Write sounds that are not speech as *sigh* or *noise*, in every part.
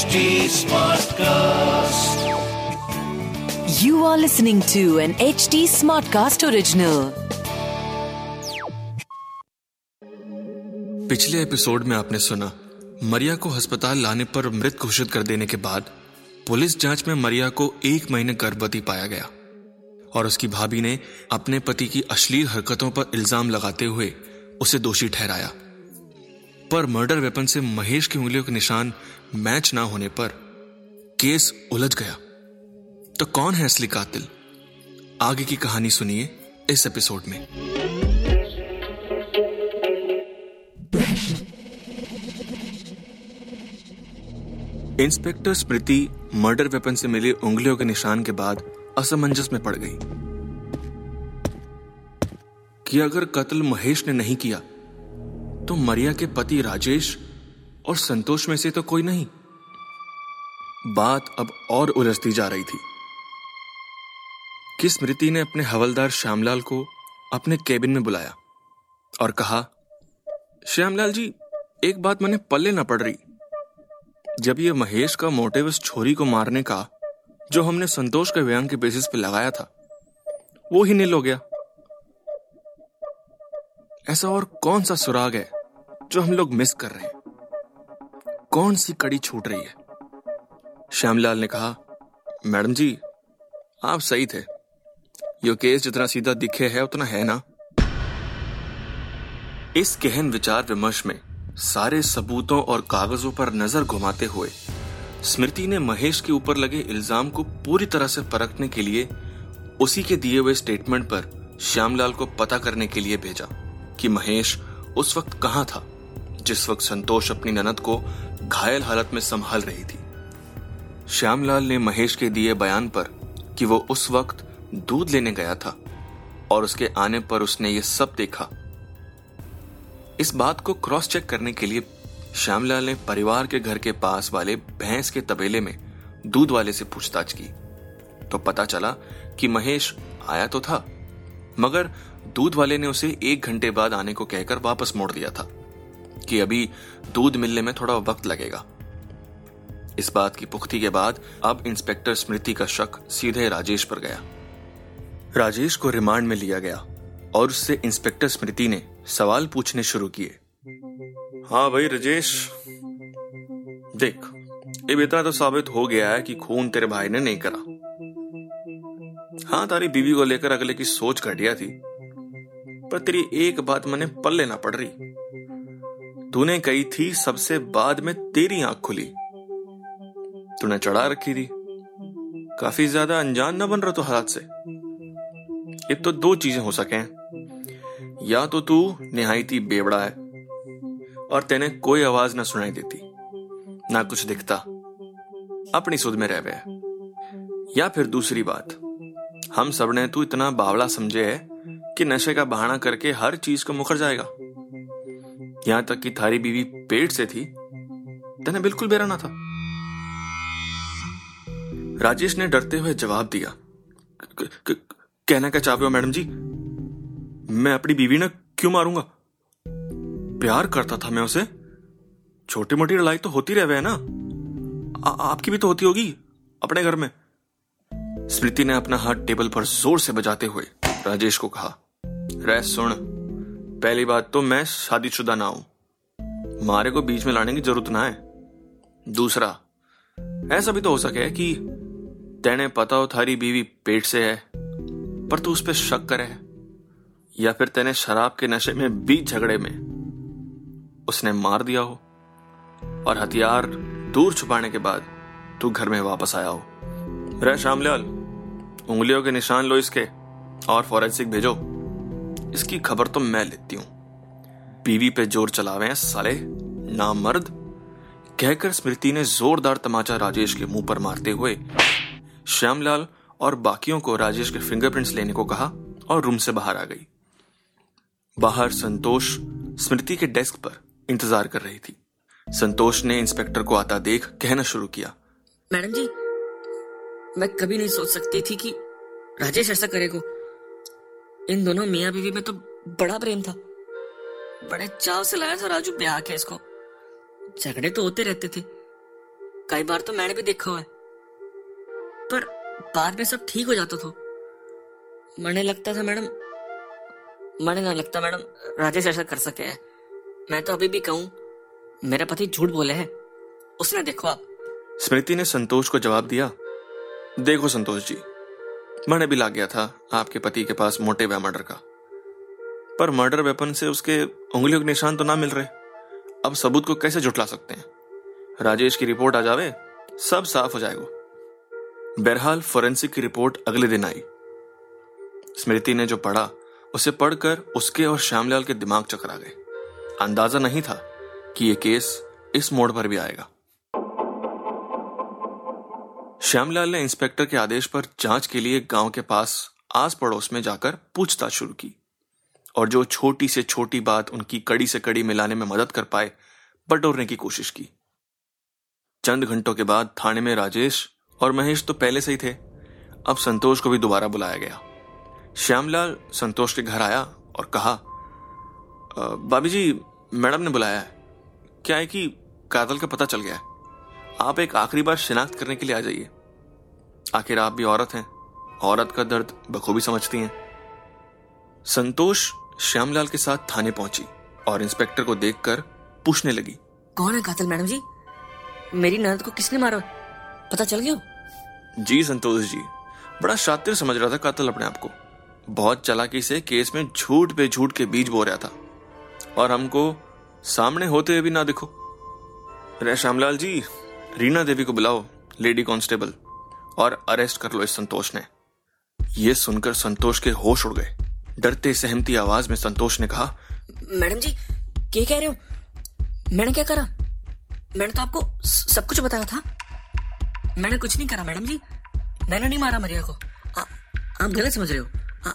HD Smartcast. You are listening to an HD Smartcast original. पिछले episode में आपने सुना मरिया को अस्पताल लाने पर मृत घोषित कर देने के बाद पुलिस जाँच में मरिया को एक महीने गर्भवती पाया गया और उसकी भाभी ने अपने पति की अश्लील हरकतों पर इल्ज़ाम लगाते हुए उसे दोषी ठहराया पर मर्डर वेपन से महेश की उंगलियों के निशान मैच ना होने पर केस उलझ गया। तो कौन है असली कातिल? आगे की कहानी सुनिए इस एपिसोड में। इंस्पेक्टर स्मृति मर्डर वेपन से मिले उंगलियों के निशान के बाद असमंजस में पड़ गई। कि अगर कत्ल महेश ने नहीं किया तो मरिया के पति राजेश और संतोष में से तो कोई नहीं। बात अब और उलझती जा रही थी। कि स्मृति ने अपने हवलदार श्यामलाल को अपने केबिन में बुलाया और कहा, श्यामलाल जी, एक बात मैंने पल्ले ना पड़ रही। जब ये महेश का मोटिव इस छोरी को मारने का, जो हमने संतोष के बयान के बेसिस पे लगाया था, वो ही नील हो गया। ऐसा और कौन सा सुराग है? जो हम लोग मिस कर रहे हैं। कौन सी कड़ी छूट रही है? श्यामलाल ने कहा, मैडम जी, आप सही थे। यो केस जितना सीधा दिखे है, उतना है ना? इस गहन विचार विमर्श में सारे सबूतों और कागजों पर नज़र घुमाते हुए स्मृति ने महेश के ऊपर लगे इल्ज़ाम को पूरी तरह से परखने के लिए उसी के दिए हुए स्टेटमेंट पर श्यामलाल को पता करने के लिए भेजा कि महेश उस वक्त कहाँ था। जिस वक्त संतोष अपनी ननद को घायल हालत में संभाल रही थी। श्यामलाल ने महेश के दिए बयान पर कि वो उस वक्त दूध लेने गया था और उसके आने पर उसने ये सब देखा। इस बात को क्रॉस चेक करने के लिए श्यामलाल ने परिवार के घर के पास वाले भैंस के तबेले में दूध वाले से पूछताछ की। तो पता चला कि महेश आया तो था, मगर दूध वाले ने उसे एक घंटे बाद आने को कहकर वापस मोड़ दिया था। कि अभी दूध मिलने में थोड़ा वक्त लगेगा। इस बात की पुख्ती के बाद अब इंस्पेक्टर स्मृति का शक सीधे राजेश पर गया। राजेश को रिमांड में लिया गया और उससे इंस्पेक्टर स्मृति ने सवाल पूछने शुरू किए। हाँ भाई राजेश, देख, ये इतना तो साबित हो गया है कि खून तेरे भाई ने नहीं करा। हाँ तारी बीवी को लेकर अगले की सोच घटिया थी, पर तेरी एक बात मैंने पल्ले ना पड़ रही। तूने कही थी, सबसे बाद में तेरी आँख खुली। तूने चढ़ा रखी थी। काफ़ी ज़्यादा अनजान ना बन रहा तो हालात से। एक तो दो चीज़ें हो सके या तो तू निहायती बेवड़ा है, और तेने कोई आवाज़ ना सुनाई देती, ना कुछ दिखता। अपनी सुध में रह गया। या फिर दूसरी बात, हम सबने तू इतना बावला समझे है कि नशे का बहाना करके हर चीज़ को मुखर जाएगा। यहाँ तक कि थारी बीवी पेट से थी तेने बिल्कुल बेरा ना था। राजेश ने डरते हुए जवाब दिया कहना क्या चाहते हो मैडम जी? मैं अपनी बीवी ने क्यों मारूँगा? प्यार करता था मैं उसे। छोटी मोटी लड़ाई तो होती रहे ना? आ, आपकी भी तो होती होगी अपने घर में। स्मृति ने अपना हाथ टेबल पर ज़ोर से बजाते हुए राजेश को कहा रह सुन पहली बात तो मैं शादीशुदा ना हूँ। मारे को बीच में लाने की ज़रूरत ना है। दूसरा, ऐसा भी तो हो सके कि तेने पता हो थारी बीवी पेट से है, पर तू उस पर शक करे, या फिर तेने शराब के नशे में बीच झगड़े में उसने मार दिया हो, और हथियार दूर छुपाने के बाद तू घर में वापस आया हो। रे श्यामलाल, उंगलियों के निशान लो इसके, और फॉरेंसिक भेजो। इसकी खबर तो मैं लेती हूँ। बीवी पे ज़ोर चलावे हैं साले ना मर्द कहकर स्मृति ने जोरदार तमाचा राजेश के मुँह पर मारते हुए श्यामलाल और बाकियों को राजेश के फिंगरप्रिंट्स लेने को कहा और रूम से बाहर आ गई। बाहर संतोष स्मृति के डेस्क पर इंतज़ार कर रही थी। संतोष ने इंस्पेक्टर को आता देख कहना शुरू किया। मैडम जी, मैं कभी नहीं सोच सकती थी कि राजेश ऐसा करेगा। इन दोनों मियाँ बीवी में तो बड़ा प्रेम था। बड़े चाव से लाया था राजू ब्याह के इसको। झगड़े तो होते रहते थे। कई बार तो मैंने भी देखा हुआ है। पर बाद में सब ठीक हो जाता था। मैंने लगता था मैडम। मैंने ना लगता मैडम, राजेश ऐसा कर सके है। मैं तो अभी भी कहूँ, मेरा पति झूठ बोले है। उसने देखो आप। स्मृति ने संतोष को जवाब दिया। देखो संतोष जी मैंने भी लाग गया था आपके पति के पास मोटे हुआ मर्डर का। पर मर्डर वेपन से उसके उंगलियों के निशान तो ना मिल रहे। अब सबूत को कैसे जुटला सकते हैं? राजेश की रिपोर्ट आ जावे, सब साफ़ हो जाएगा। बहरहाल फोरेंसिक की रिपोर्ट अगले दिन आई। स्मृति ने जो पढ़ा, उसे पढ़कर उसके और श्यामलाल के दिमाग चकरा गए। अंदाज़ा नहीं था कि यह केस इस मोड़ पर भी आएगा। श्यामलाल ने इंस्पेक्टर के आदेश पर जाँच के लिए गाँव के पास आस पड़ोस में जाकर पूछताछ शुरू की और जो छोटी से छोटी बात उनकी कड़ी से कड़ी मिलाने में मदद कर पाए, बटोरने की कोशिश की। चंद घंटों के बाद थाने में राजेश और महेश तो पहले से ही थे। अब संतोष को भी दोबारा बुलाया गया। श्यामलाल संतोष के घर आया और कहा भाभी जी मैडम ने बुलाया है। क्या है कि कातल का पता चल गया है? आप एक आखिरी बार शिनाख्त करने के लिए आ जाइए। आखिर आप भी औरत हैं। औरत का दर्द बखूबी समझती हैं। संतोष श्यामलाल के साथ थाने पहुँची और इंस्पेक्टर को देखकर पूछने लगी। कौन है कातिल मैडम जी? मेरी ननद को किसने मारा? पता चल गया? जी संतोष जी। बड़ा शातिर समझ रहा था कातिल अपने आप को। बहुत चलाकी से केस में झूठ पे झूठ के बीज बो रहा था। और हमको सामने होते हुए भी ना देखो। रे श्यामलाल जी रीना देवी को बुलाओ लेडी कांस्टेबल और अरेस्ट कर लो इस संतोष ने। यह सुनकर संतोष के होश उड़ गए। डरते सहमती आवाज़ में संतोष ने कहा मैडम जी क्या कह रहे हो? मैंने क्या करा? मैंने तो आपको सब कुछ बताया था। मैंने कुछ नहीं करा मैडम जी। मैंने नहीं मारा मरिया को। आ, आप गलत समझ रहे हो। आ,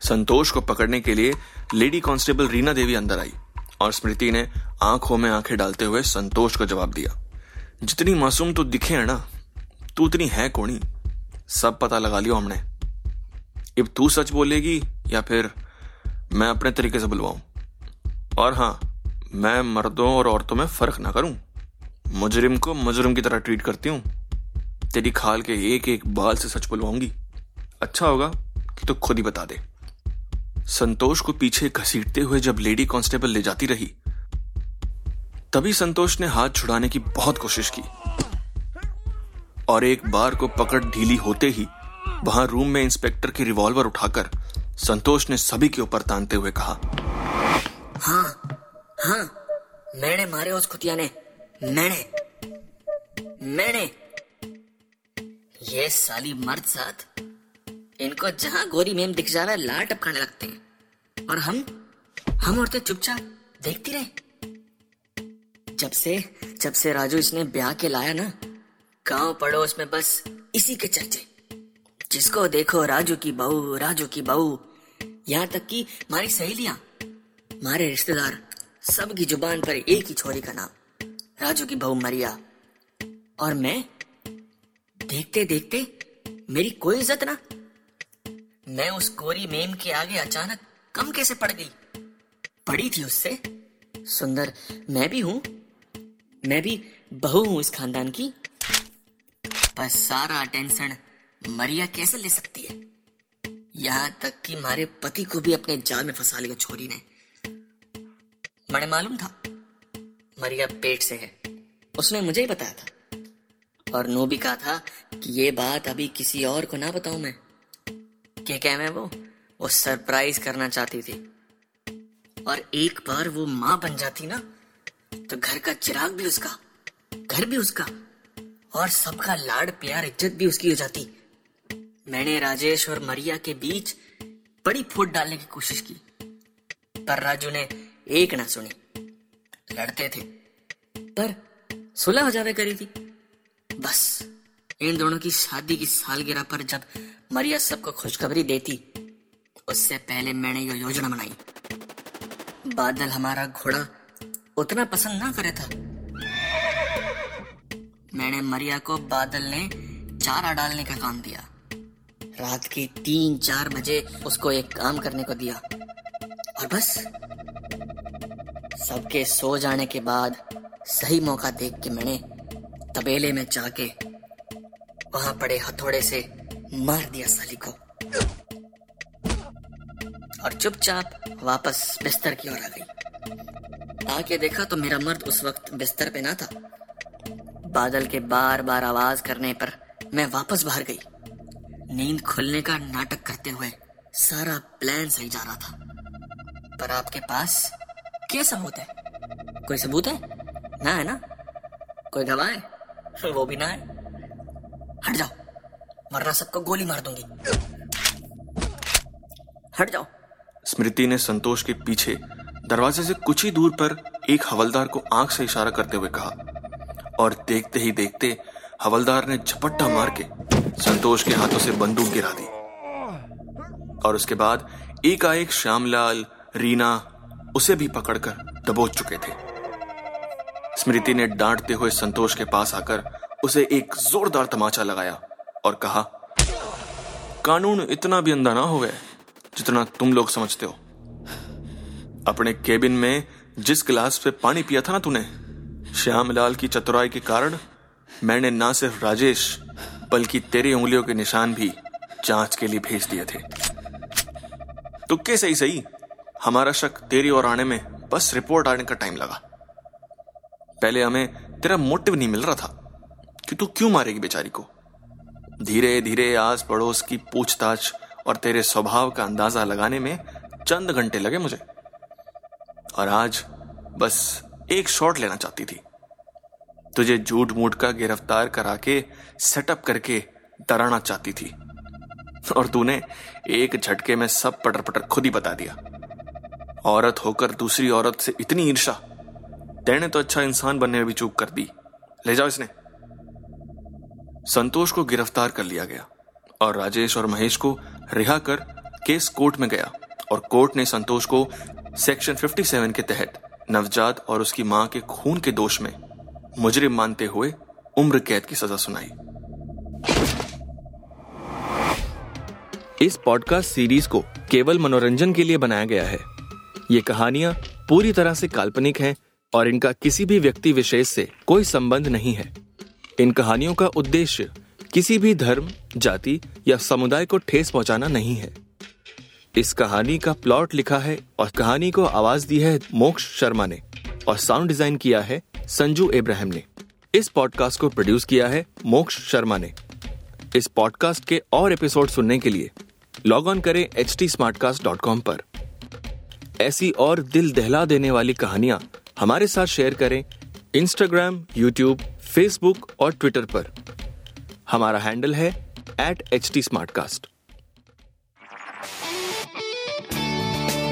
संतोष को पकड़ने के लिए लेडी कांस्टेबल रीना देवी अंदर आई और स्मृति ने आँखों में आँखें डालते हुए संतोष को जवाब दिया। जितनी मासूम तो दिखे है ना, तू उतनी है कोणी? सब पता लगा लियो हमने। अब तू सच बोलेगी या फिर मैं अपने तरीके से बुलवाऊं? और हाँ मैं मर्दों और औरतों में फ़र्क ना करूँ। मुजरिम को मुजरिम की तरह ट्रीट करती हूँ। तेरी खाल के एक एक बाल से सच बुलवाऊँगी। अच्छा होगा कि तो खुद ही बता दे। संतोष को पीछे घसीटते हुए जब लेडी कांस्टेबल ले जाती रही तभी संतोष ने हाथ छुड़ाने की बहुत कोशिश की। और एक बार को पकड़ ढीली होते ही वहाँ रूम में इंस्पेक्टर की रिवॉल्वर उठाकर संतोष ने सभी के ऊपर तानते हुए कहा हाँ हाँ मैंने मारे उस कुतिया ने। मैंने मैंने। ये साली मर्द साथ, इनको जहाँ गोरी मेम दिख जा रहा है, लाट टपकाने लगते हैं। और हम हम औरतें चुपचाप देखती रहे। जब से जब से राजू इसने ब्याह के लाया ना, गाँव पड़ोस में बस इसी के चर्चे। जिसको देखो राजू की बहू, राजू की बहू, यहाँ तक कि हमारी सहेलियाँ हमारे रिश्तेदार सब की ज़ुबान पर एक ही छोरी का नाम, राजू की बहू मरिया। और मैं देखते देखते मेरी कोई इज़्ज़त ना। मैं उस कोरी मेम के आगे अचानक कम कैसे पड़ गई। पड़ी थी उससे। सुंदर, मैं भी हूँ। मैं भी बहू हूँ इस खानदान की। पर सारा टेंशन मरिया कैसे ले सकती है? यहाँ तक कि हमारे पति को भी अपने जाल में फंसा लिया छोरी ने। मैंने मालूम था, मरिया पेट से है। उसने मुझे ही बताया था। और नो भी कहा था कि ये बात अभी किसी और को ना बताऊँ मैं। क्या कह मैं वो वो सरप्राइज़ करना चाहती थी। और एक बार वो माँ बन जाती ना तो घर का चिराग भी उसका, घर भी उसका, और सबका लाड प्यार इज़्ज़त भी उसकी हो जाती। मैंने राजेश और मरिया के बीच बड़ी फूट डालने की कोशिश की, पर राजू ने एक ना सुनी। लड़ते थे, पर सुलह हो जावे करी थी। बस, इन दोनों की शादी की सालगिरह पर जब मरिया सबको खुशखबरी देती, उससे पहले मैंने ये योजना बनाई बादल हमारा घोड़ा उतना पसंद ना करे था। मैंने मरिया को बादल ने चारा डालने का काम दिया। रात के तीन चार बजे उसको एक काम करने को दिया। और बस। सबके सो जाने के बाद सही मौका देख के मैंने तबेले में जाके वहाँ पड़े हथौड़े से मार दिया साली को। और चुपचाप वापस बिस्तर की ओर आ गई। आके देखा तो मेरा मर्द उस वक्त बिस्तर पे ना था। बादल के बार बार आवाज़ करने पर मैं वापस बाहर गई। नींद खुलने का नाटक करते हुए सारा प्लान सही जा रहा था। पर आपके पास क्या सबूत है? कोई सबूत है? ना है ना? कोई गवाह है? *laughs* वो भी ना है। हट जाओ, वरना सबको गोली मार दूँगी। हट जाओ। स्मृति ने संतोष के पीछे दरवाजे से कुछ ही दूर पर एक हवलदार को आँख से इशारा करते हुए कहा और देखते ही देखते हवलदार ने झपट्टा मार के संतोष के हाथों से बंदूक गिरा दी। और उसके बाद एकाएक श्यामलाल, रीना उसे भी पकड़कर दबोच चुके थे। स्मृति ने डांटते हुए संतोष के पास आकर उसे एक जोरदार तमाचा लगाया और कहा, कानून इतना भी अंधा ना हो गया जितना तुम लोग समझते हो। अपने केबिन में जिस गिलास पे पानी पिया था ना तूने, श्यामलाल की चतुराई के कारण मैंने ना सिर्फ़ राजेश, बल्कि तेरी उंगलियों के निशान भी जाँच के लिए भेज दिए थे। तुक्के सही सही, हमारा शक तेरी ओर आने में बस रिपोर्ट आने का टाइम लगा। पहले हमें तेरा मोटिव नहीं मिल रहा था कि तू क्यों मारेगी बेचारी को। धीरे धीरे आस पड़ोस की पूछताछ और तेरे स्वभाव का अंदाज़ा लगाने में चंद घंटे लगे मुझे। और आज बस एक शॉट लेना चाहती थी। तुझे झूठ मूठ का गिरफ़्तार करा के सेटअप करके डराना चाहती थी। और तूने एक झटके में सब पटर पटर खुद ही बता दिया। औरत होकर दूसरी औरत से इतनी ईर्षा तेने तो अच्छा इंसान बनने में भी चूक कर दी। ले जाओ इसने। संतोष को गिरफ़्तार कर लिया गया और राजेश और महेश को रिहा कर केस कोर्ट में गया। और कोर्ट ने संतोष को सेक्शन 57 के तहत नवजात और उसकी माँ के खून के दोष में मुजरिम मानते हुए उम्र कैद की सजा सुनाई। इस पॉडकास्ट सीरीज़ को केवल मनोरंजन के लिए बनाया गया है। ये कहानियाँ पूरी तरह से काल्पनिक हैं और इनका किसी भी व्यक्ति विशेष से कोई संबंध नहीं है। इन कहानियों का उद्देश्य किसी भी धर्म, जाति या समुदाय को ठेस पहुंचाना नहीं है। इस कहानी का प्लॉट लिखा है और कहानी को आवाज़ दी है मोक्ष शर्मा ने और साउंड डिज़ाइन किया है संजू इब्राहिम ने। इस पॉडकास्ट को प्रोड्यूस किया है मोक्ष शर्मा ने। इस पॉडकास्ट के और एपिसोड सुनने के लिए लॉग ऑन करें एच टी पर। ऐसी और दिल दहला देने वाली कहानियाँ हमारे साथ शेयर करें इंस्टाग्राम यूट्यूब फेसबुक और ट्विटर पर। हमारा हैंडल है at H T